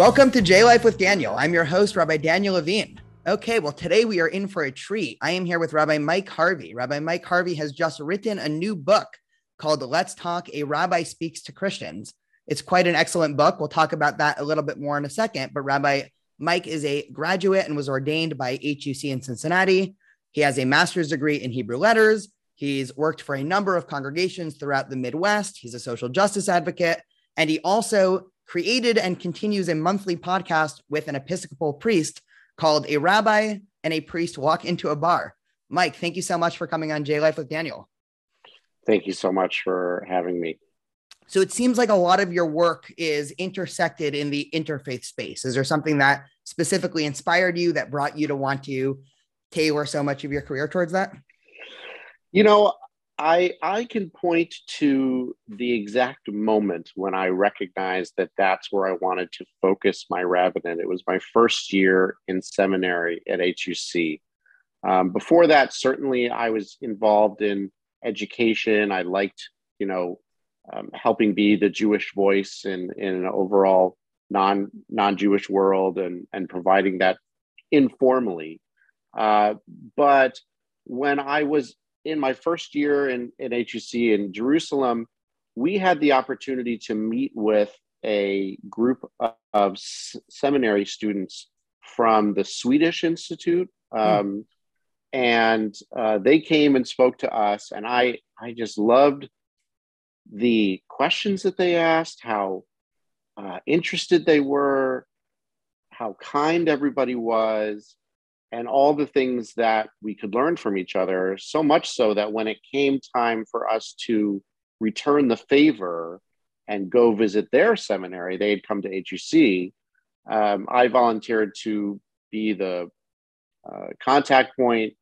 Welcome to J Life with Daniel. I'm your host, Rabbi Daniel Levine. Okay, well, today we are in for a treat. I am here with Rabbi Mike Harvey. Rabbi Mike Harvey has just written a new book called Let's Talk A Rabbi Speaks to Christians. It's quite an excellent book. We'll talk about that a little bit more in a second. But Rabbi Mike is a graduate and was ordained by HUC in Cincinnati. He has a master's degree in Hebrew letters. He's worked for a number of congregations throughout the Midwest. He's a social justice advocate. And he also created and continues a monthly podcast with an Episcopal priest called A Rabbi and a Priest Walk into a Bar. Mike, thank you so much for coming on J Life with Daniel. Thank you so much for having me. So it seems like a lot of your work is intersected in the interfaith space. Is there something that specifically inspired you that brought you to want to tailor so much of your career towards that? You know, I I can point to the exact moment when I recognized that that's where I wanted to focus my rabbinate. It was my first year in seminary at HUC. Um, before that, certainly I was involved in education. I liked, you know, um, helping be the Jewish voice in in an overall non non Jewish world and and providing that informally. Uh, but when I was in my first year in, in HUC in Jerusalem, we had the opportunity to meet with a group of, of seminary students from the Swedish Institute. Hmm. Um, and uh, they came and spoke to us, and I, I just loved the questions that they asked, how uh, interested they were, how kind everybody was and all the things that we could learn from each other. So much so that when it came time for us to return the favor and go visit their seminary, they had come to HUC. Um, I volunteered to be the uh, contact point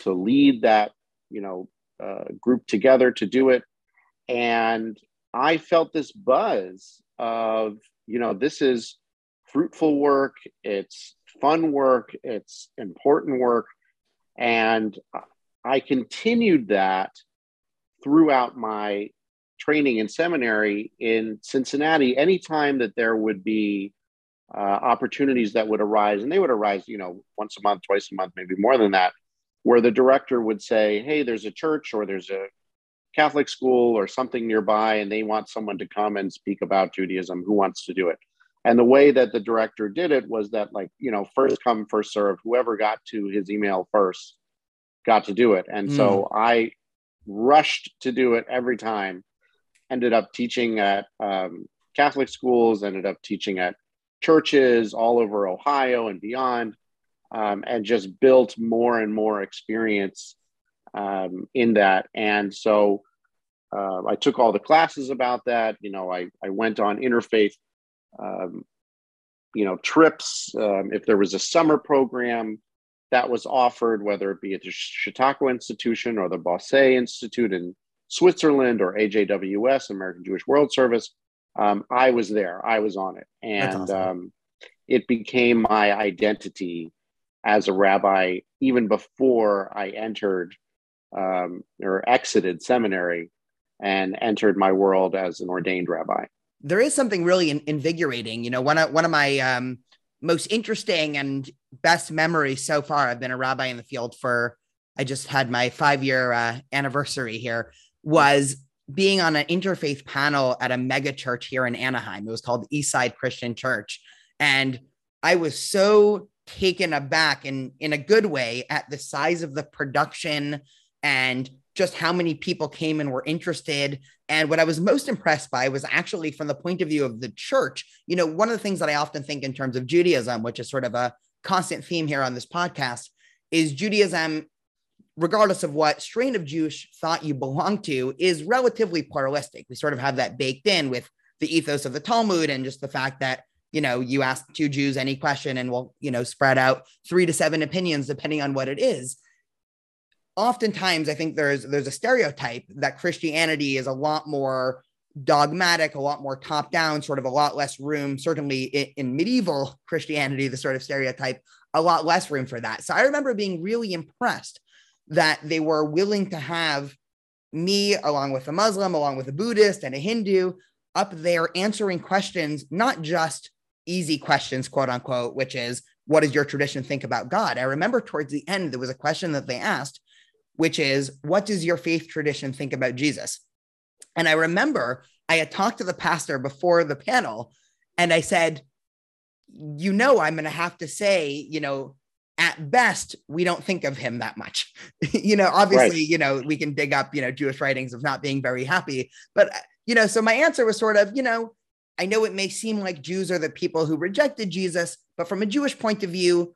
to lead that, you know, uh, group together to do it, and I felt this buzz of, you know, this is fruitful work. It's fun work, it's important work. And I continued that throughout my training in seminary in Cincinnati. Anytime that there would be uh, opportunities that would arise, and they would arise, you know, once a month, twice a month, maybe more than that, where the director would say, Hey, there's a church or there's a Catholic school or something nearby, and they want someone to come and speak about Judaism. Who wants to do it? And the way that the director did it was that like you know first come first serve whoever got to his email first got to do it. And mm. so i rushed to do it every time. Ended up teaching at um, catholic schools ended up teaching at churches all over ohio and beyond um, and just built more and more experience um, in that. And so uh, i took all the classes about that. You know i, I went on interfaith um, you know, trips. Um, if there was a summer program that was offered, whether it be at the Chautauqua Institution or the Bossey Institute in Switzerland or AJWS, American Jewish World Service, um, I was there. I was on it, and awesome. um, it became my identity as a rabbi even before I entered um, or exited seminary and entered my world as an ordained rabbi there is something really in, invigorating. You know, one of one of my um, most interesting and best memories so far. I've been a rabbi in the field for. I just had my five year uh, anniversary here. Was being on an interfaith panel at a mega church here in Anaheim. It was called Eastside Christian Church, and I was so taken aback in in a good way at the size of the production and just how many people came and were interested. And what I was most impressed by was actually from the point of view of the church. You know, one of the things that I often think in terms of Judaism, which is sort of a constant theme here on this podcast, is Judaism, regardless of what strain of Jewish thought you belong to, is relatively pluralistic. We sort of have that baked in with the ethos of the Talmud and just the fact that you know you ask two Jews any question and we'll you know spread out three to seven opinions depending on what it is oftentimes I think there's there's a stereotype that Christianity is a lot more dogmatic, a lot more top down, sort of a lot less room. Certainly in, in, medieval Christianity, the sort of stereotype, a lot less room for that. So I remember being really impressed that they were willing to have me, along with a Muslim, along with a Buddhist and a Hindu, up there answering questions, not just easy questions, quote unquote, which is, what does your tradition think about God? I remember towards the end, there was a question that they asked, which is, what does your faith tradition think about Jesus? And I remember I had talked to the pastor before the panel and I said, you know, I'm going to have to say, you know, at best, we don't think of him that much. you know, obviously, right. you know, we can dig up, you know, Jewish writings of not being very happy. But, uh, you know, so my answer was sort of, you know, I know it may seem like Jews are the people who rejected Jesus, but from a Jewish point of view,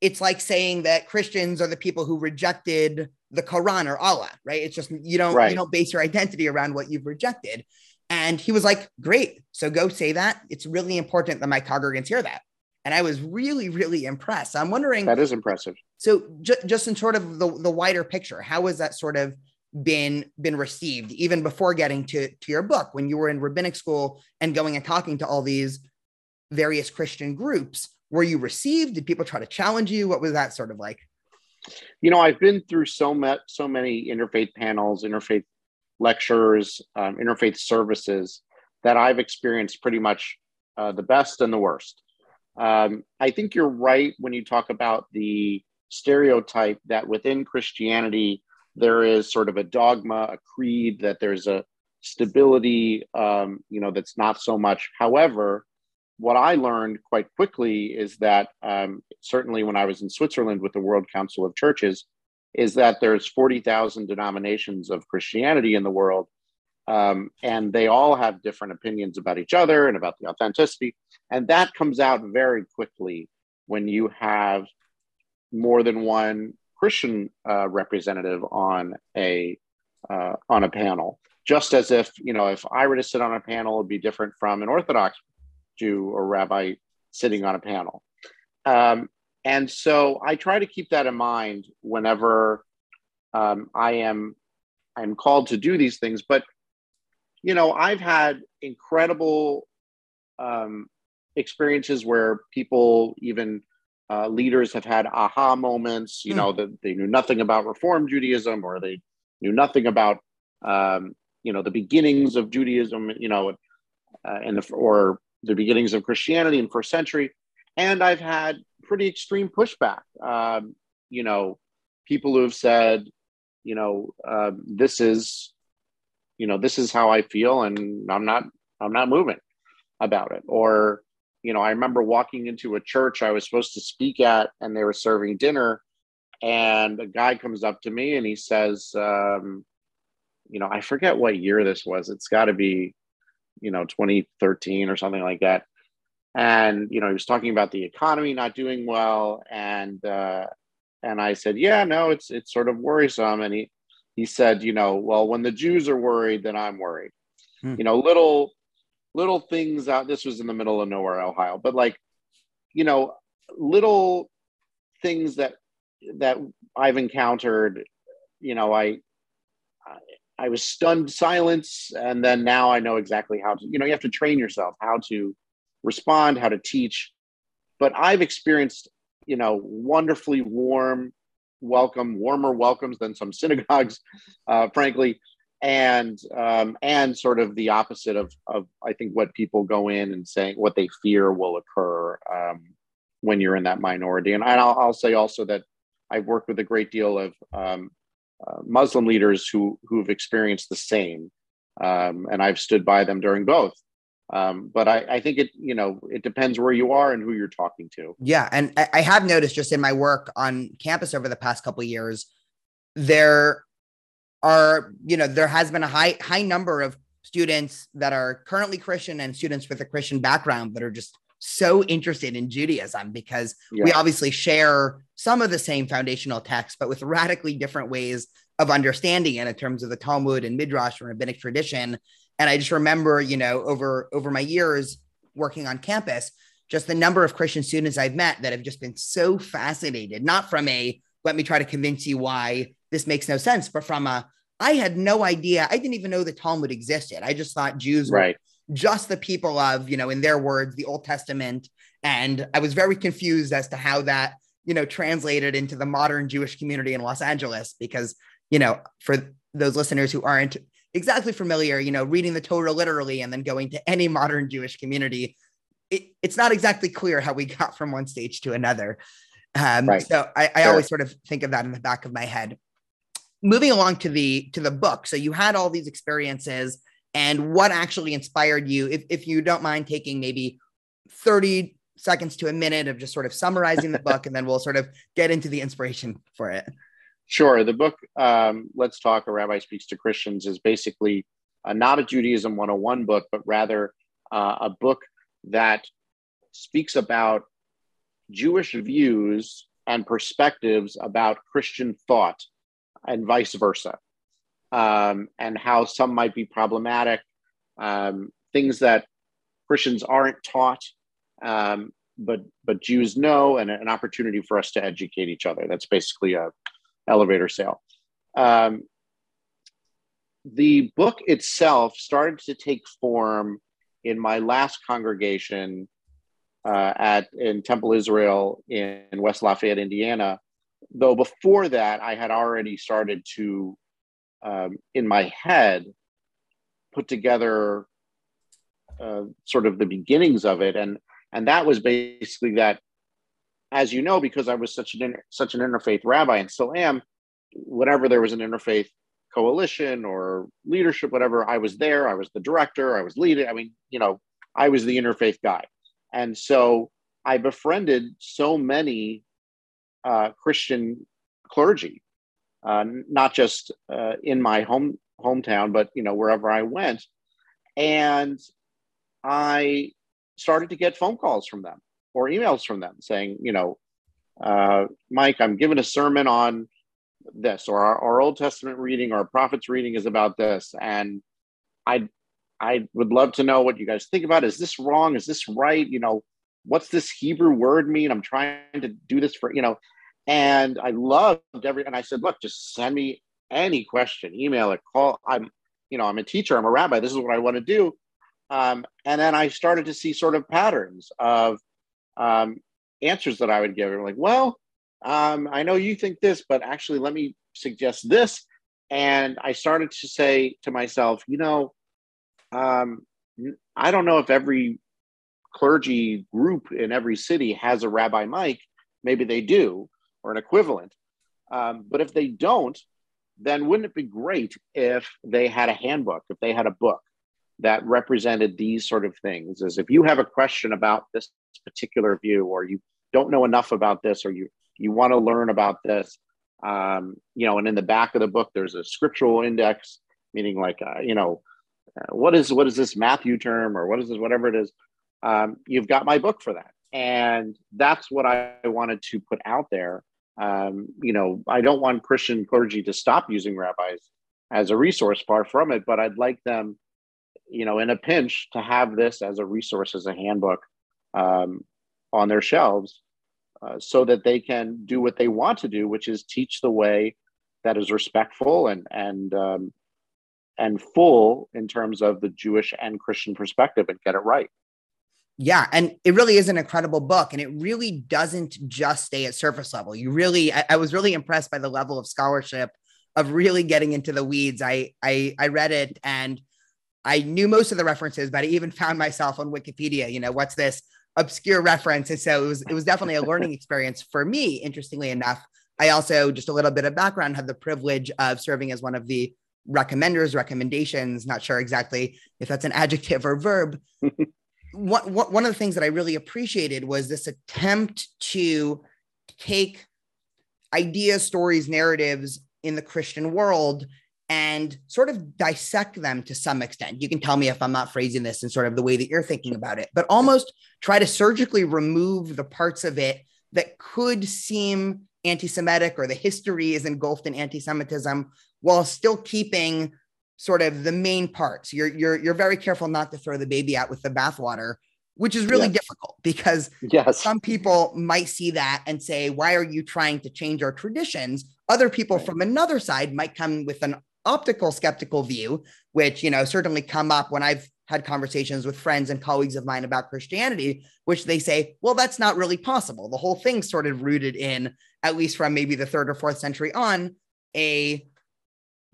it's like saying that Christians are the people who rejected the Quran or Allah, right? It's just you don't right. you don't base your identity around what you've rejected. And he was like, "Great, so go say that. It's really important that my congregants hear that." And I was really, really impressed. I'm wondering that is impressive. So, ju- just in sort of the the wider picture, how has that sort of been been received even before getting to to your book when you were in rabbinic school and going and talking to all these various Christian groups? Were you received? Did people try to challenge you? What was that sort of like? You know, I've been through so met so many interfaith panels, interfaith lectures, um, interfaith services that I've experienced pretty much uh, the best and the worst. Um, I think you're right when you talk about the stereotype that within Christianity there is sort of a dogma, a creed, that there's a stability, um, you know, that's not so much. However, what I learned quite quickly is that um, certainly when I was in Switzerland with the World Council of Churches, is that there's 40,000 denominations of Christianity in the world, um, and they all have different opinions about each other and about the authenticity, and that comes out very quickly when you have more than one Christian uh, representative on a uh, on a panel. Just as if you know, if I were to sit on a panel, it'd be different from an Orthodox Jew or rabbi sitting on a panel. Um, and so I try to keep that in mind whenever um, I am I'm called to do these things. But you know, I've had incredible um, experiences where people, even uh, leaders, have had aha moments. You mm. know, that they knew nothing about Reform Judaism, or they knew nothing about um, you know the beginnings of Judaism. You know, uh, and the or the beginnings of Christianity in first century, and I've had pretty extreme pushback. Um, you know, people who have said, you know, uh, this is, you know, this is how I feel, and I'm not, I'm not moving about it. Or, you know, I remember walking into a church I was supposed to speak at, and they were serving dinner, and a guy comes up to me and he says, um, you know, I forget what year this was. It's got to be you know 2013 or something like that. And you know he was talking about the economy not doing well. And uh, and i said yeah no it's it's sort of worrisome. And he he said you know well when the jews are worried then i'm worried. Hmm. you know little little things out this was in the middle of nowhere ohio but like you know little things that that i've encountered you know i I was stunned silence. And then now I know exactly how to, you know, you have to train yourself how to respond, how to teach. But I've experienced, you know, wonderfully warm welcome, warmer welcomes than some synagogues, uh, frankly. And um, and sort of the opposite of of I think what people go in and saying what they fear will occur um, when you're in that minority. And I'll, I'll say also that I've worked with a great deal of um, uh, Muslim leaders who who've experienced the same, um, and I've stood by them during both. Um, but I, I, think it you know it depends where you are and who you're talking to. Yeah, and I, I have noticed just in my work on campus over the past couple years, there are you know there has been a high high number of students that are currently Christian and students with a Christian background that are just so interested in Judaism because yeah. we obviously share some of the same foundational texts, but with radically different ways of understanding it in terms of the Talmud and Midrash and rabbinic tradition. And I just remember, you know, over over my years working on campus, just the number of Christian students I've met that have just been so fascinated, not from a let me try to convince you why this makes no sense, but from a I had no idea. I didn't even know the Talmud existed. I just thought Jews right. Just the people of, you know, in their words, the Old Testament. And I was very confused as to how that, you know, translated into the modern Jewish community in Los Angeles, because, you know, for those listeners who aren't exactly familiar, you know, reading the Torah literally and then going to any modern Jewish community it, it's not exactly clear how we got from one stage to another. Um, right. So I, I sure. always sort of think of that in the back of my head. Moving along to the to the book. So you had all these experiences, and what actually inspired you? If if you don't mind taking maybe thirty seconds to a minute of just sort of summarizing the book, and then we'll sort of get into the inspiration for it. Sure. The book, um, Let's Talk, A Rabbi Speaks to Christians, is basically uh, not a Judaism 101 book, but rather uh, a book that speaks about Jewish views and perspectives about Christian thought and vice versa, um, and how some might be problematic, um, things that Christians aren't taught, um, but but Jews know, and an opportunity for us to educate each other. That's basically a elevator sale. Um, the book itself started to take form in my last congregation uh, at in Temple Israel in West Lafayette, Indiana. Though before that, I had already started to, um, in my head, put together uh, sort of the beginnings of it, and and that was basically that. As you know, because I was such an such an interfaith rabbi and still am, whenever there was an interfaith coalition or leadership, whatever, I was there. I was the director. I was leading. I mean, you know, I was the interfaith guy. And so I befriended so many uh, Christian clergy, uh, not just uh, in my home hometown, but you know wherever I went, and I started to get phone calls from them or emails from them saying, you know, uh, Mike, I'm giving a sermon on this, or our, our Old Testament reading or our prophets reading is about this, and I I would love to know what you guys think about. Is this wrong? Is this right? You know, what's this Hebrew word mean? I'm trying to do this for, you know, and I loved every, and I said, look, just send me any question, email it, call. I'm, you know, I'm a teacher, I'm a rabbi. This is what I want to do. Um, and then I started to see sort of patterns of um, answers that I would give. I'm like, well, um, I know you think this, but actually, let me suggest this. And I started to say to myself, you know, um, I don't know if every clergy group in every city has a Rabbi Mike. Maybe they do, or an equivalent. Um, but if they don't, then wouldn't it be great if they had a handbook, if they had a book that represented these sort of things? As if you have a question about this particular view, or you don't know enough about this, or you you want to learn about this, um, you know, and in the back of the book there's a scriptural index, meaning like uh, you know uh, what is what is this Matthew term or what is this whatever it is. Um, you've got my book for that, and that's what I wanted to put out there. Um, you know, I don't want Christian clergy to stop using rabbis as a resource, far from it, but I'd like them, you know, in a pinch, to have this as a resource, as a handbook um, on their shelves, uh, so that they can do what they want to do, which is teach the way that is respectful and and um, and full in terms of the Jewish and Christian perspective and get it right. Yeah, and it really is an incredible book, and it really doesn't just stay at surface level. You really, I, I, was really impressed by the level of scholarship of really getting into the weeds. I, I, I read it and I knew most of the references, but I even found myself on Wikipedia. You know, what's this obscure reference? And so it was, it was definitely a learning experience for me. Interestingly enough, I also just a little bit of background had the privilege of serving as one of the recommenders, recommendations, not sure exactly if that's an adjective or verb. what, one of the things that I really appreciated was this attempt to take ideas, stories, narratives in the Christian world and sort of dissect them to some extent. You can tell me if I'm not phrasing this in sort of the way that you're thinking about it, but almost try to surgically remove the parts of it that could seem anti Semitic or the history is engulfed in anti Semitism while still keeping sort of the main parts. You're you're you're very careful not to throw the baby out with the bathwater, which is really yes. difficult because yes. some people might see that and say, "Why are you trying to change our traditions?" Other people right. from another side might come with an optical skeptical view, which you know certainly come up when I've had conversations with friends and colleagues of mine about Christianity, which they say, well, that's not really possible. The whole thing's sort of rooted in, at least from maybe the third or fourth century on, a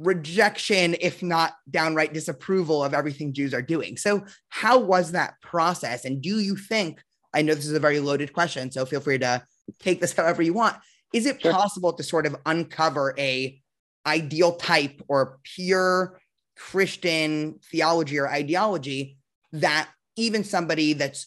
rejection, if not downright disapproval of everything Jews are doing. So, how was that process? And do you think, I know this is a very loaded question, so feel free to take this however you want. Is it sure. possible to sort of uncover a ideal type or pure Christian theology or ideology that even somebody that's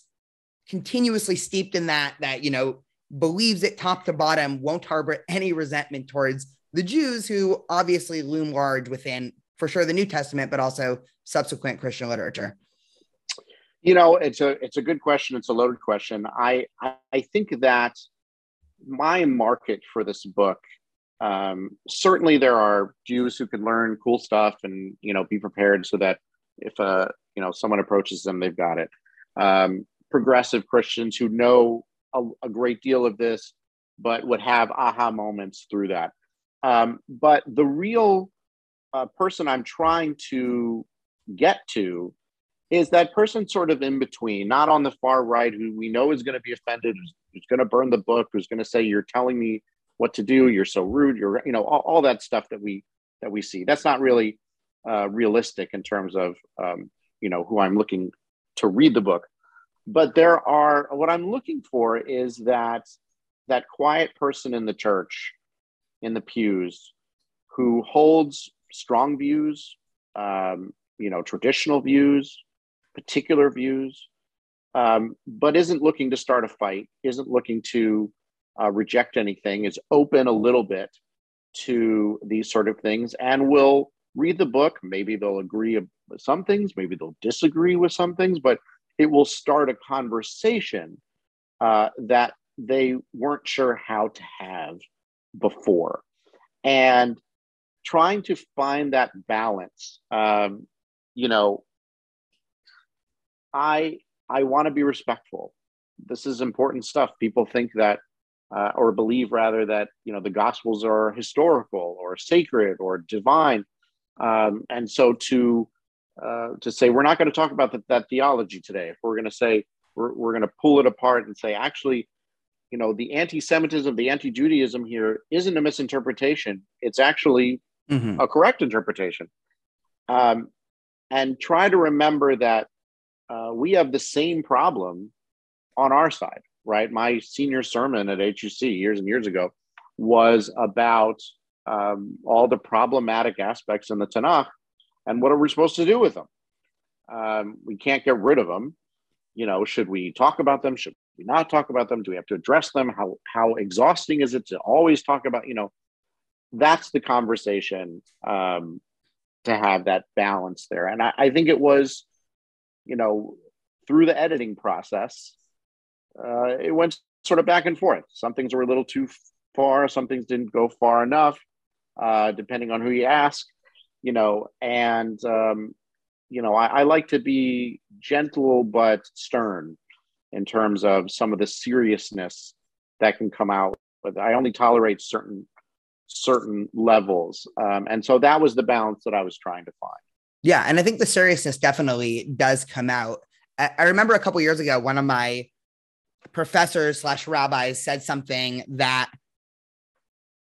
continuously steeped in that, that, you know, believes it top to bottom, won't harbor any resentment towards the Jews who obviously loom large within, for sure, the New Testament, but also subsequent Christian literature? You know, it's a it's a good question. It's a loaded question. I I, think that my market for this book um, certainly there are Jews who can learn cool stuff and you know be prepared so that if uh you know someone approaches them, they've got it. Um, progressive Christians who know a, a, great deal of this, but would have aha moments through that. Um, but the real uh, person I'm trying to get to is that person sort of in between, not on the far right, who we know is going to be offended, who's, who's going to burn the book, who's going to say, You're telling me what to do, you're so rude, you're, you know, all, all that stuff that we that we see. That's not really uh, realistic in terms of, um, you know, who I'm looking to read the book. But there are, what I'm looking for is that that quiet person in the church in the pews who holds strong views, um, you know, traditional views, particular views, um, but isn't looking to start a fight, isn't looking to uh, reject anything, is open a little bit to these sort of things, and will read the book. Maybe they'll agree with some things, maybe they'll disagree with some things, but it will start a conversation uh, that they weren't sure how to have before. And trying to find that balance, um, you know, I I want to be respectful. This is important stuff. People think that, uh, or believe rather that you know the Gospels are historical or sacred or divine, um, and so to uh, to say we're not going to talk about the, that theology today. If we're going to say we're, we're going to pull it apart and say actually you know the anti-semitism the anti-judaism here isn't a misinterpretation. It's actually mm-hmm. a correct interpretation. Um, and try to remember that uh, we have the same problem on our side right? My senior sermon at huc years and years ago was about um, all the problematic aspects in the tanakh and what are we supposed to do with them? Um, we can't get rid of them. You know should we talk about them? Should we not talk about them? Do we have to address them? How how exhausting is it to always talk about? You know, that's the conversation um, to have that balance there. And I, I think it was, you know, through the editing process, uh, it went sort of back and forth. Some things were a little too far. Some things didn't go far enough, uh, depending on who you ask. You know, and um, you know, I, I like to be gentle but stern in terms of some of the seriousness that can come out. But I only tolerate certain certain levels, um, and so that was the balance that I was trying to find. Yeah, and I think the seriousness definitely does come out. I, I remember a couple years ago, one of my professors slash rabbis said something that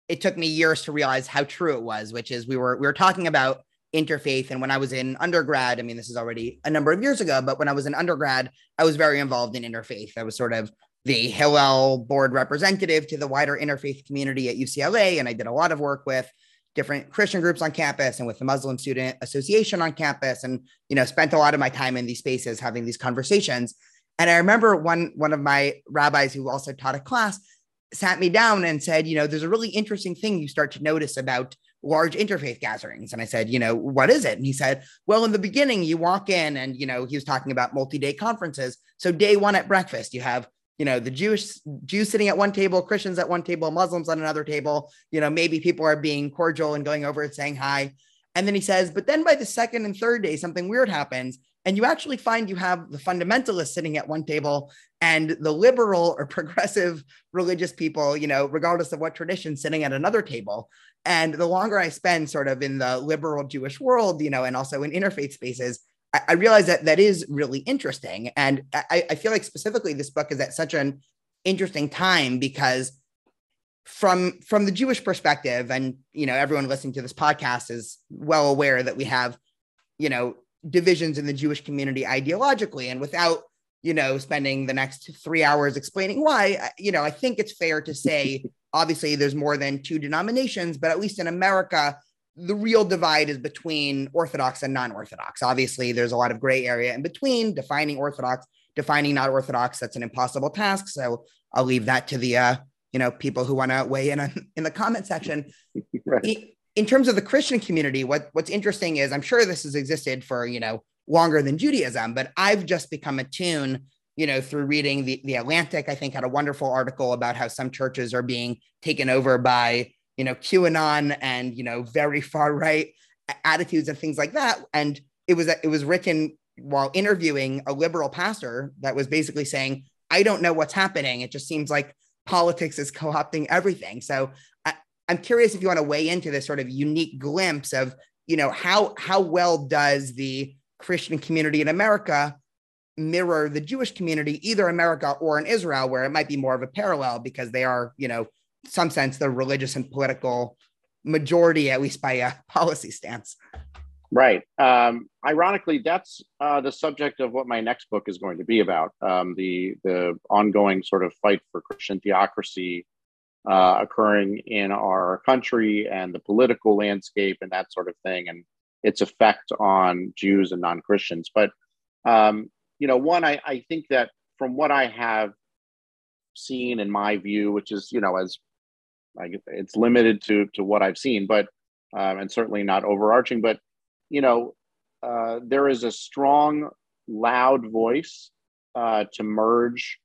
it took me years to realize how true it was, which is we were we were talking about interfaith. And when I was in undergrad, I mean, this is already a number of years ago, but when I was in undergrad, I was very involved in interfaith. I was sort of the Hillel board representative to the wider interfaith community at UCLA. And I did a lot of work with different Christian groups on campus and with the Muslim Student Association on campus and, you know, spent a lot of my time in these spaces having these conversations. And I remember one, one of my rabbis who also taught a class sat me down and said, you know, there's a really interesting thing you start to notice about large interfaith gatherings. And I said, you know, what is it? And he said, well, in the beginning, you walk in and, you know, he was talking about multi day conferences. So day one at breakfast, you have, you know, the Jewish Jews sitting at one table, Christians at one table, Muslims on another table. You know, maybe people are being cordial and going over and saying hi. And then he says, but then by the second and third day, something weird happens. And you actually find you have the fundamentalists sitting at one table and the liberal or progressive religious people, you know, regardless of what tradition, sitting at another table. And the longer I spend sort of in the liberal Jewish world, you know, and also in interfaith spaces, I, I realize that that is really interesting. And I, I feel like specifically this book is at such an interesting time because from from the Jewish perspective, and you know, everyone listening to this podcast is well aware that we have, you know, divisions in the Jewish community ideologically, and without you know spending the next three hours explaining why, you know, I think it's fair to say, obviously, there's more than two denominations, but at least in America, the real divide is between Orthodox and non-Orthodox. Obviously, there's a lot of gray area in between defining Orthodox, defining not Orthodox. That's an impossible task. So I'll leave that to the uh, you know people who want to weigh in on, in the comment section. right. in, in terms of the Christian community, what what's interesting is I'm sure this has existed for you know longer than Judaism, but I've just become attuned, you know, through reading the the Atlantic. I think had a wonderful article about how some churches are being taken over by you know QAnon and you know very far right attitudes and things like that. And it was it was written while interviewing a liberal pastor that was basically saying, I don't know what's happening. It just seems like politics is co-opting everything. So I, I'm curious if you want to weigh into this sort of unique glimpse of, you know, how how well does the Christian community in America mirror the Jewish community, either America or in Israel, where it might be more of a parallel because they are, you know, some sense the religious and political majority, at least by a policy stance. Right. Um, ironically, that's uh, the subject of what my next book is going to be about um, the, the ongoing sort of fight for Christian theocracy uh, occurring in our country and the political landscape and that sort of thing, and its effect on Jews and non Christians. But, um, you know, one, I, I think that from what I have seen in my view, which is, you know, as I, it's limited to, to what I've seen, but, um, and certainly not overarching, but you know, uh, there is a strong, loud voice uh, to merge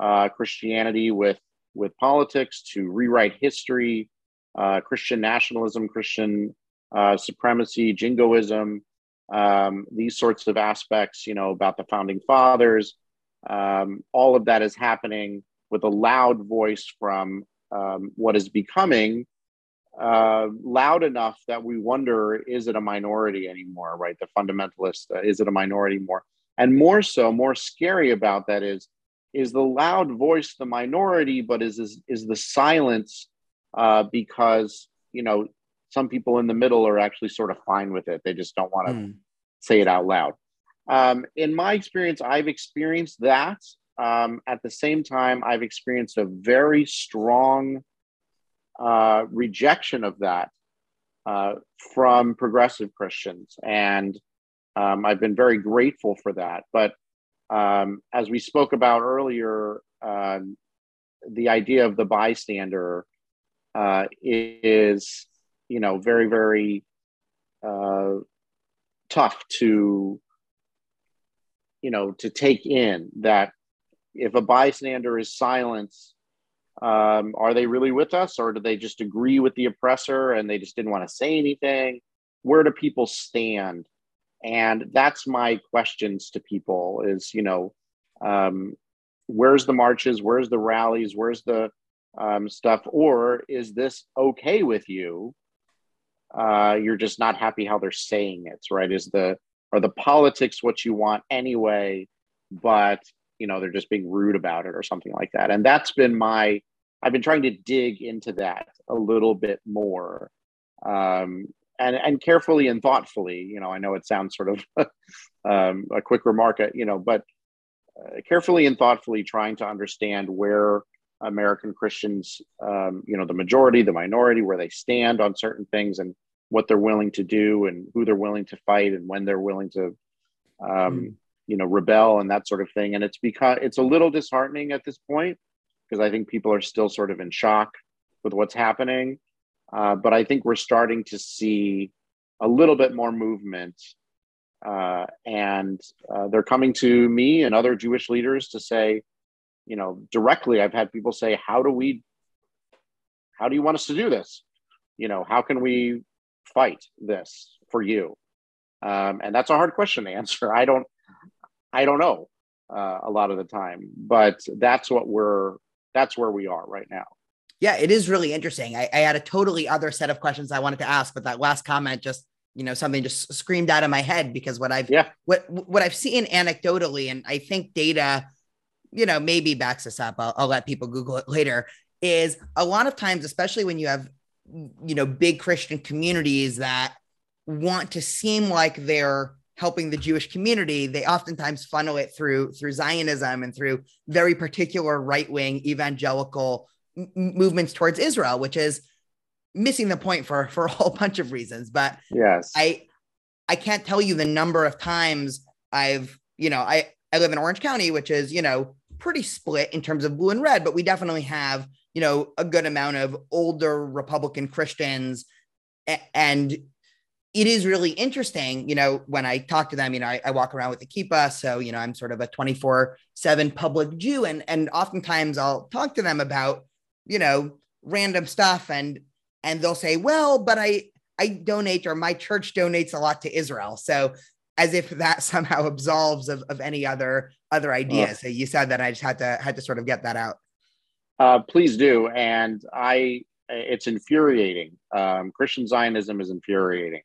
uh, Christianity with with politics, to rewrite history, uh, Christian nationalism, Christian uh, supremacy, jingoism, um, these sorts of aspects. You know about the founding fathers. Um, all of that is happening with a loud voice from um, what is becoming uh, loud enough that we wonder is it a minority anymore right the fundamentalist uh, is it a minority more and more so more scary about that is is the loud voice the minority but is is, is the silence uh, because you know some people in the middle are actually sort of fine with it they just don't want to mm. say it out loud um, in my experience i've experienced that um, at the same time i've experienced a very strong uh, rejection of that uh, from progressive Christians. And um, I've been very grateful for that. But um, as we spoke about earlier, um, the idea of the bystander uh, is, you know, very, very uh, tough to, you know, to take in that if a bystander is silenced um, are they really with us or do they just agree with the oppressor and they just didn't want to say anything? Where do people stand? And that's my questions to people is you know um, where's the marches? Where's the rallies? Where's the um, stuff? Or is this okay with you uh, you're just not happy how they're saying it right? Is the are the politics what you want anyway but you know they're just being rude about it or something like that. And that's been my i've been trying to dig into that a little bit more um, and and carefully and thoughtfully you know i know it sounds sort of um, a quick remark uh, you know but uh, carefully and thoughtfully trying to understand where american christians um, you know the majority the minority where they stand on certain things and what they're willing to do and who they're willing to fight and when they're willing to mm you know rebel and that sort of thing. And it's because it's a little disheartening at this point because i think people are still sort of in shock with what's happening. Uh, but i think we're starting to see a little bit more movement uh, and uh, they're coming to me and other jewish leaders to say you know directly i've had people say how do we how do you want us to do this? You know how can we fight this for you um, and that's a hard question to answer i don't I don't know uh, a lot of the time, but that's what we're that's where we are right now. Yeah, it is really interesting. I, I had a totally other set of questions I wanted to ask, but that last comment just you know something just screamed out of my head because what I've yeah what what I've seen anecdotally, and I think data, you know, maybe backs this up. I'll, I'll let people Google it later. is a lot of times, especially when you have, you know, big Christian communities that want to seem like they're helping the Jewish community, they oftentimes funnel it through through Zionism and through very particular right wing evangelical m- movements towards Israel, which is missing the point for for a whole bunch of reasons. But yes, I I can't tell you the number of times I've you know I I live in Orange County, which is you know pretty split in terms of blue and red, but we definitely have you know a good amount of older Republican Christians and it is really interesting, you know, when I talk to them, you know, I, I walk around with the kippah. So, you know, I'm sort of a 24 seven public Jew. And, and oftentimes I'll talk to them about, you know, random stuff and, and they'll say, well, but I, I donate or my church donates a lot to Israel. So as if that somehow absolves of, of any other, other ideas. So you said that I just had to, had to sort of get that out. Uh, please do. And I, it's infuriating. Um, Christian Zionism is infuriating.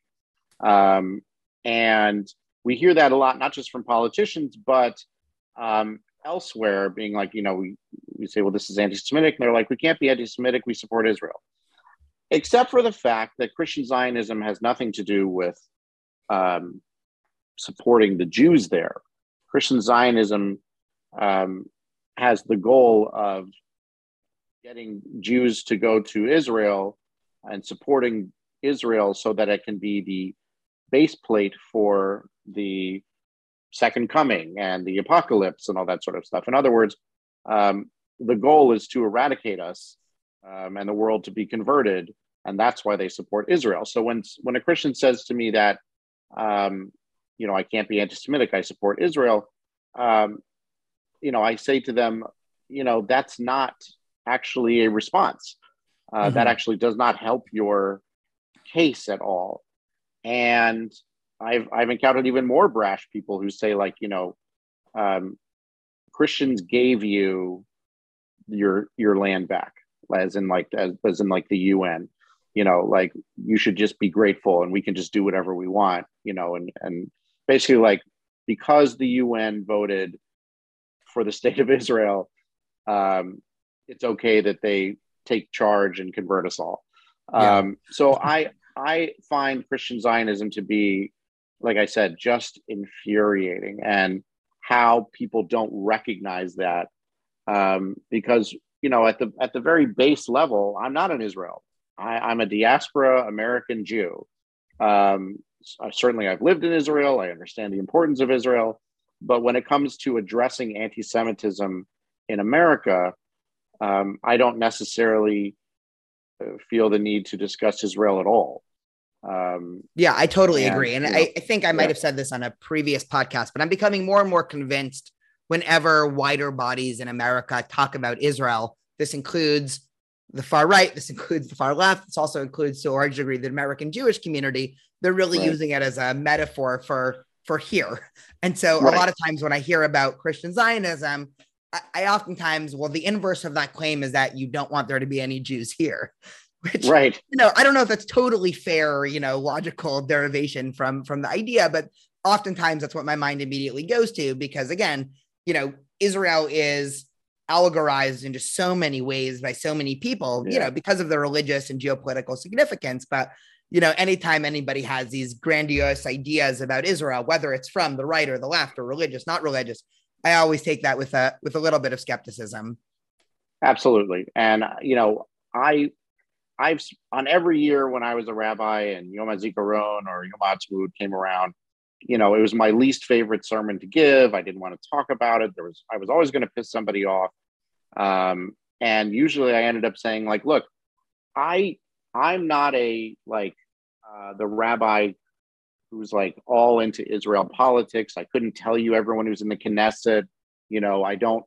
Um, and we hear that a lot, not just from politicians, but um, elsewhere, being like, you know, we, we say, well, this is anti Semitic. And they're like, we can't be anti Semitic. We support Israel. Except for the fact that Christian Zionism has nothing to do with um, supporting the Jews there. Christian Zionism um, has the goal of getting Jews to go to Israel and supporting Israel so that it can be the base plate for the second coming and the apocalypse and all that sort of stuff. In other words, um, the goal is to eradicate us um, and the world to be converted, and that's why they support Israel. So when when a Christian says to me that, um, you know, I can't be anti-Semitic, I support Israel, um, you know, I say to them, you know, that's not actually a response. Uh, mm-hmm. That actually does not help your case at all. And I've I've encountered even more brash people who say like, you know, um, Christians gave you your your land back, as in like as, as in like the UN. You know, like you should just be grateful, and we can just do whatever we want. You know, and and basically like because the UN voted for the state of Israel, um, it's okay that they take charge and convert us all. Yeah. Um, so I I find Christian Zionism to be, like I said, just infuriating, and how people don't recognize that um, because you know at the at the very base level, I'm not in Israel. I, am a diaspora American Jew. Um, certainly, I've lived in Israel. I understand the importance of Israel, but when it comes to addressing anti-Semitism in America, um, I don't necessarily uh, feel the need to discuss Israel at all. Um, yeah, I totally and, agree. And you know, I, I, think I might yeah. have said this on a previous podcast, but I'm becoming more and more convinced whenever wider bodies in America talk about Israel, this includes the far right, this includes the far left, this also includes to a large degree the American Jewish community. They're really right. using it as a metaphor for for here. And so right. a lot of times when I hear about Christian Zionism, I, I oftentimes, well, the inverse of that claim is that you don't want there to be any Jews here. Which, right. You know, I don't know if that's totally fair, you know, logical derivation from from the idea, but oftentimes that's what my mind immediately goes to because again, you know, Israel is allegorized into so many ways by so many people, yeah. you know, because of the religious and geopolitical significance. But you know, anytime anybody has these grandiose ideas about Israel, whether it's from the right or the left or religious, not religious, I always take that with a with a little bit of skepticism. Absolutely, and you know, I I've on every year when I was a rabbi and Yom HaZikaron or Yom HaAtzmaut came around, you know, it was my least favorite sermon to give. I didn't want to talk about it. There was I was always going to piss somebody off, um, and usually I ended up saying like, look, I I'm not a like uh, the rabbi who's like all into Israel politics. I couldn't tell you everyone who's in the Knesset. You know, I don't.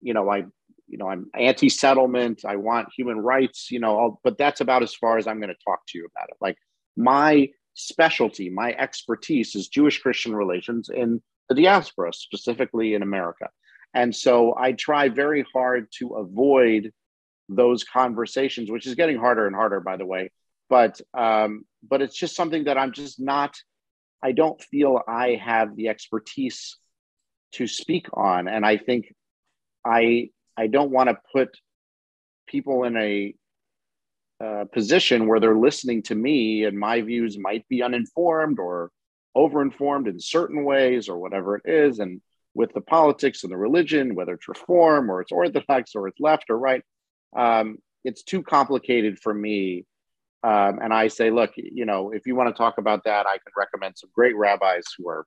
You know, I you know, I'm anti-settlement. I want human rights. You know, I'll, but that's about as far as I'm going to talk to you about it. Like my specialty, my expertise is Jewish Christian relations in the diaspora, specifically in America. And so I try very hard to avoid those conversations, which is getting harder and harder, by the way. But um, but it's just something that I'm just not. I don't feel I have the expertise to speak on, and I think I I don't want to put people in a uh, position where they're listening to me and my views might be uninformed or overinformed in certain ways or whatever it is. And with the politics and the religion, whether it's reform or it's orthodox or it's left or right, um, it's too complicated for me. Um, and I say, look, you know, if you want to talk about that, I can recommend some great rabbis who are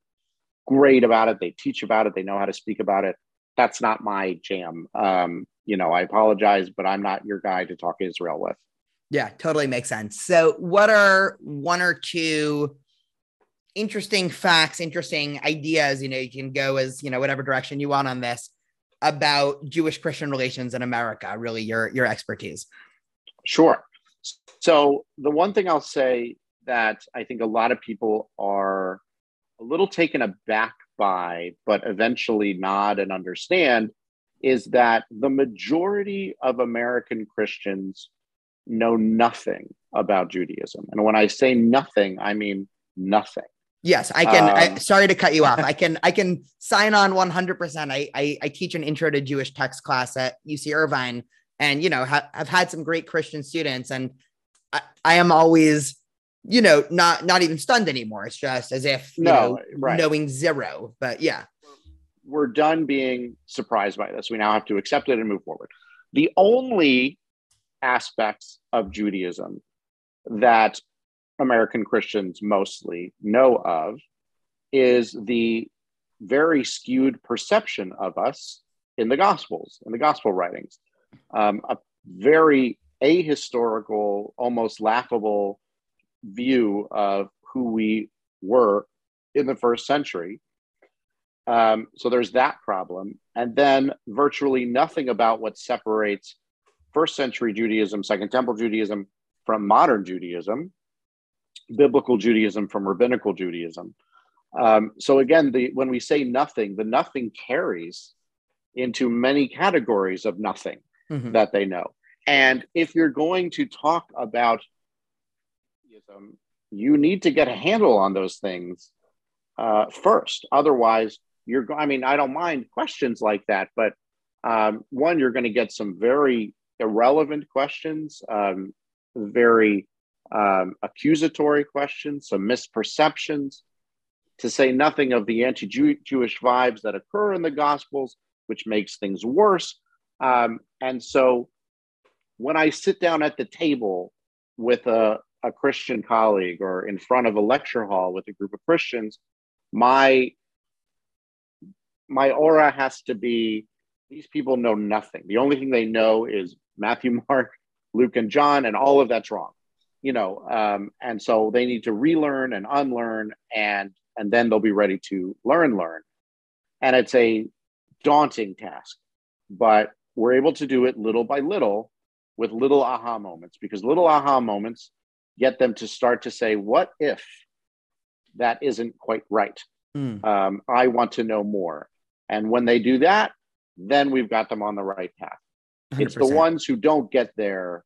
great about it. They teach about it. They know how to speak about it. That's not my jam. Um, you know, I apologize, but I'm not your guy to talk Israel with. Yeah, totally makes sense. So, what are one or two interesting facts, interesting ideas? You know, you can go as you know whatever direction you want on this about Jewish Christian relations in America. Really, your your expertise. Sure. So, the one thing I'll say that I think a lot of people are a little taken aback by, but eventually nod and understand, is that the majority of American Christians know nothing about Judaism. And when I say nothing, I mean nothing. Yes, I can. Um, I, sorry to cut you off. I can. I can sign on one hundred percent. I I teach an intro to Jewish text class at UC Irvine, and you know ha- I've had some great Christian students, and I, I am always you know, not not even stunned anymore. It's just as if you no, know, right. knowing zero. But yeah. We're done being surprised by this. We now have to accept it and move forward. The only aspects of Judaism that American Christians mostly know of is the very skewed perception of us in the Gospels, in the Gospel writings. Um, a very ahistorical, almost laughable view of who we were in the first century. Um, so there's that problem. And then virtually nothing about what separates first century Judaism, Second Temple Judaism from modern Judaism, biblical Judaism from rabbinical Judaism. Um, so again, the, when we say nothing, the nothing carries into many categories of nothing mm-hmm. that they know. And if you're going to talk about um, you need to get a handle on those things uh, first. Otherwise, you're. going, I mean, I don't mind questions like that, but um, one, you're going to get some very irrelevant questions, um, very um, accusatory questions, some misperceptions. To say nothing of the anti-Jewish vibes that occur in the Gospels, which makes things worse. Um, and so, when I sit down at the table with a, a Christian colleague or in front of a lecture hall with a group of Christians, my my aura has to be these people know nothing. The only thing they know is Matthew, Mark, Luke, and John, and all of that's wrong. You know, um, and so they need to relearn and unlearn, and and then they'll be ready to learn, learn. And it's a daunting task, but we're able to do it little by little with little aha moments because little aha moments get them to start to say, what if that isn't quite right? Mm. Um, I want to know more. And when they do that, then we've got them on the right path. 100%. It's the ones who don't get there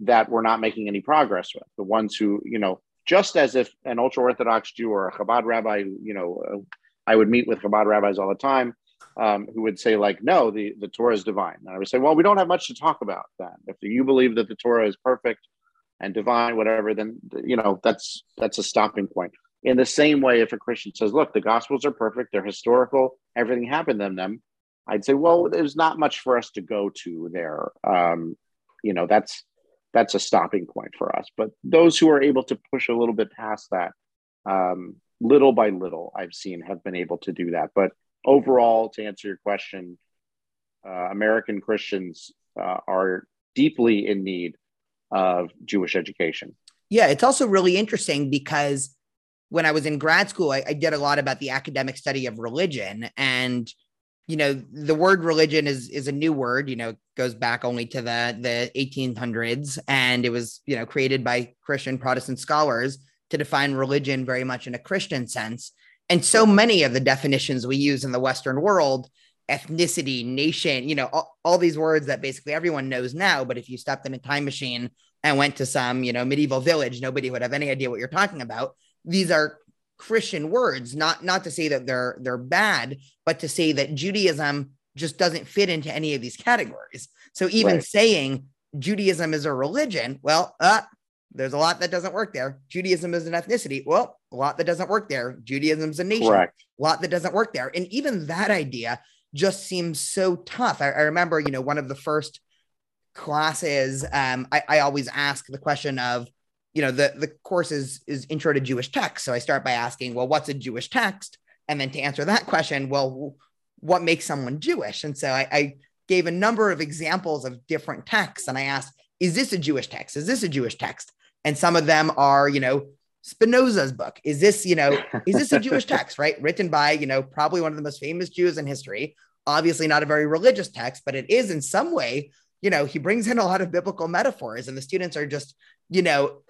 that we're not making any progress with. The ones who, you know, just as if an ultra Orthodox Jew or a Chabad rabbi, you know, uh, I would meet with Chabad rabbis all the time um, who would say, like, no, the, the Torah is divine. And I would say, well, we don't have much to talk about then. If you believe that the Torah is perfect and divine, whatever, then you know that's that's a stopping point. In the same way, if a Christian says, "Look, the Gospels are perfect; they're historical; everything happened in them," I'd say, "Well, there's not much for us to go to there." Um, you know, that's that's a stopping point for us. But those who are able to push a little bit past that, um, little by little, I've seen have been able to do that. But overall, to answer your question, uh, American Christians uh, are deeply in need of Jewish education. Yeah, it's also really interesting because when I was in grad school, I, I, did a lot about the academic study of religion. And, you know, the word religion is is a new word, you know, goes back only to the the 1800s. And it was, you know, created by Christian Protestant scholars to define religion very much in a Christian sense. And so many of the definitions we use in the Western world ethnicity, nation, you know, all, all, these words that basically everyone knows now. But if you stepped in a time machine and went to some, you know, medieval village, nobody would have any idea what you're talking about. These are Christian words, not not to say that they're they're bad, but to say that Judaism just doesn't fit into any of these categories. So even right. saying Judaism is a religion, well, uh, there's a lot that doesn't work there. Judaism is an ethnicity. Well, a lot that doesn't work there. Judaism's a nation. Correct. A lot that doesn't work there. And even that idea just seems so tough. I, I remember, you know, one of the first classes, um, I, I always ask the question of, you know, the, the course is, is intro to Jewish text. So I start by asking, well, what's a Jewish text? And then to answer that question, well, what makes someone Jewish? And so I, I gave a number of examples of different texts. And I asked, is this a Jewish text? Is this a Jewish text? And some of them are, you know, Spinoza's book. Is this, you know, is this a Jewish text, right? Written by, you know, probably one of the most famous Jews in history. Obviously, not a very religious text, but it is in some way, you know, he brings in a lot of biblical metaphors, and the students are just, you know,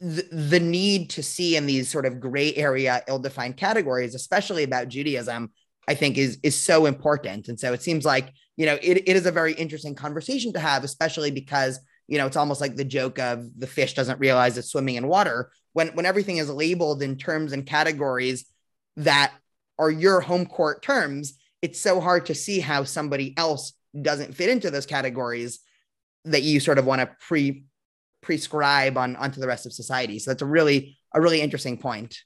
the, the need to see in these sort of gray area, ill defined categories, especially about Judaism, I think is is so important. And so it seems like, you know, it, it is a very interesting conversation to have, especially because you know, it's almost like the joke of the fish doesn't realize it's swimming in water when when everything is labeled in terms and categories that are your home court terms. It's so hard to see how somebody else doesn't fit into those categories that you sort of want to pre prescribe on onto the rest of society. So that's a really a really interesting point.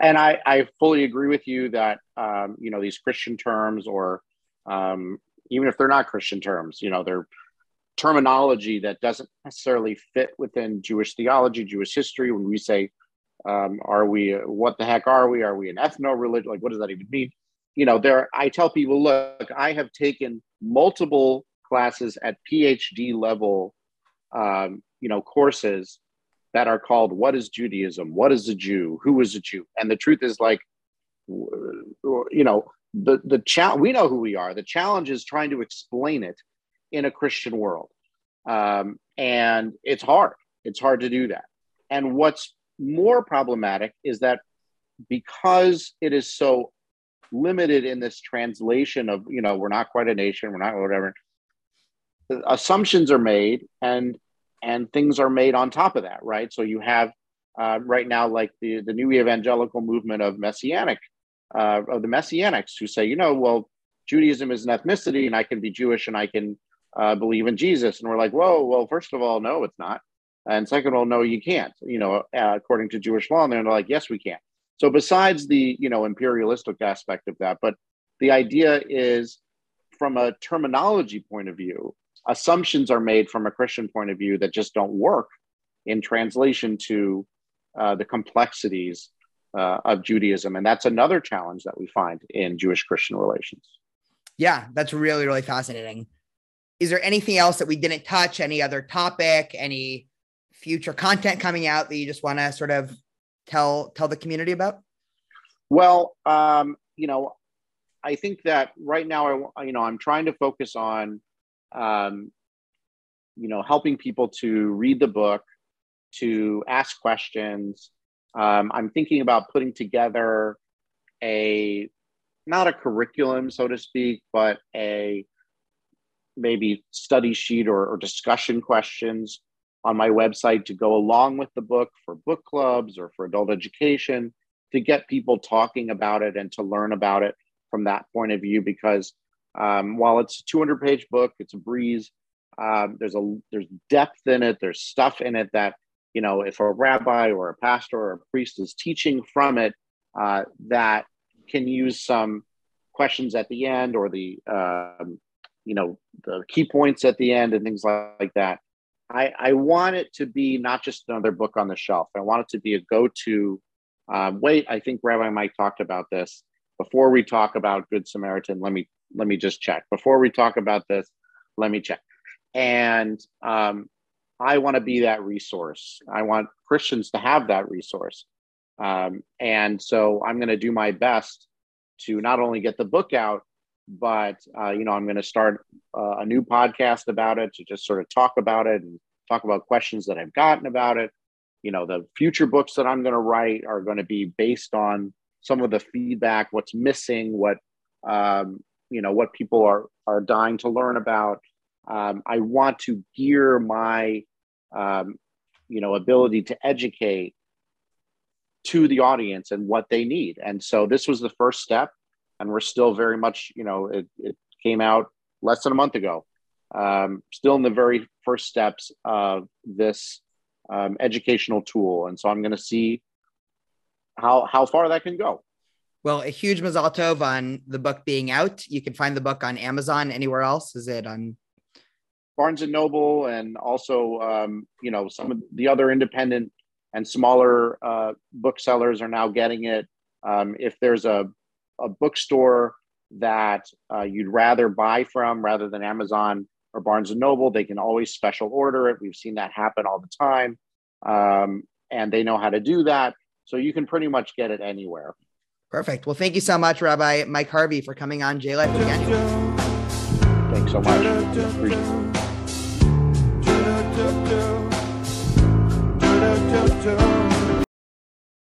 And I, I fully agree with you that um, you know these Christian terms, or um, even if they're not Christian terms, you know they're terminology that doesn't necessarily fit within Jewish theology, Jewish history. When we say, um, "Are we? What the heck are we? Are we an ethno religion? Like, what does that even mean?" You know, there. I tell people, look, I have taken multiple classes at PhD level, um, you know, courses that are called "What is Judaism? What is a Jew? Who is a Jew?" And the truth is, like, you know, the the challenge. We know who we are. The challenge is trying to explain it in a Christian world. Um, and it's hard. It's hard to do that. And what's more problematic is that because it is so limited in this translation of, you know, we're not quite a nation, we're not whatever, assumptions are made and and things are made on top of that, right? So you have uh, right now, like the, the new evangelical movement of messianic, uh, of the messianics who say, you know, well, Judaism is an ethnicity and I can be Jewish and I can uh, believe in Jesus. And we're like, whoa, well, first of all, no, it's not. And second of all, no, you can't, you know, uh, according to Jewish law. And they're like, yes, we can. So besides the, you know, imperialistic aspect of that, but the idea is from a terminology point of view, assumptions are made from a Christian point of view that just don't work in translation to uh, the complexities uh, of Judaism. And that's another challenge that we find in Jewish Christian relations. Yeah, that's really, really fascinating is there anything else that we didn't touch? Any other topic? Any future content coming out that you just want to sort of tell tell the community about? Well, um, you know, I think that right now, I you know, I'm trying to focus on, um, you know, helping people to read the book, to ask questions. Um, I'm thinking about putting together a not a curriculum, so to speak, but a maybe study sheet or, or discussion questions on my website to go along with the book for book clubs or for adult education to get people talking about it and to learn about it from that point of view because um, while it's a 200 page book it's a breeze um, there's a there's depth in it there's stuff in it that you know if a rabbi or a pastor or a priest is teaching from it uh, that can use some questions at the end or the um, you know the key points at the end and things like that. I, I want it to be not just another book on the shelf. I want it to be a go-to. Um, wait, I think Rabbi Mike talked about this before we talk about Good Samaritan. Let me let me just check before we talk about this. Let me check. And um, I want to be that resource. I want Christians to have that resource. Um, and so I'm going to do my best to not only get the book out, but uh, you know i'm going to start uh, a new podcast about it to just sort of talk about it and talk about questions that i've gotten about it. You know the future books that i'm going to write are going to be based on some of the feedback what's missing what um, you know what people are are dying to learn about. Um, i want to gear my um, you know ability to educate to the audience and what they need. And so this was the first step and we're still very much you know it, it came out less than a month ago. Um, still in the very first steps of this um, educational tool, and so I'm going to see how how far that can go. Well, a huge mazal tov on the book being out. You can find the book on Amazon. Anywhere else? Is it on Barnes and Noble, and also um, you know some of the other independent and smaller uh, booksellers are now getting it. Um, if there's a a bookstore that uh, you'd rather buy from rather than Amazon or Barnes and Noble, they can always special order it. We've seen that happen all the time, um, and they know how to do that. So you can pretty much get it anywhere. Perfect. Well, thank you so much, Rabbi Mike Harvey, for coming on J Life again. Thanks so much.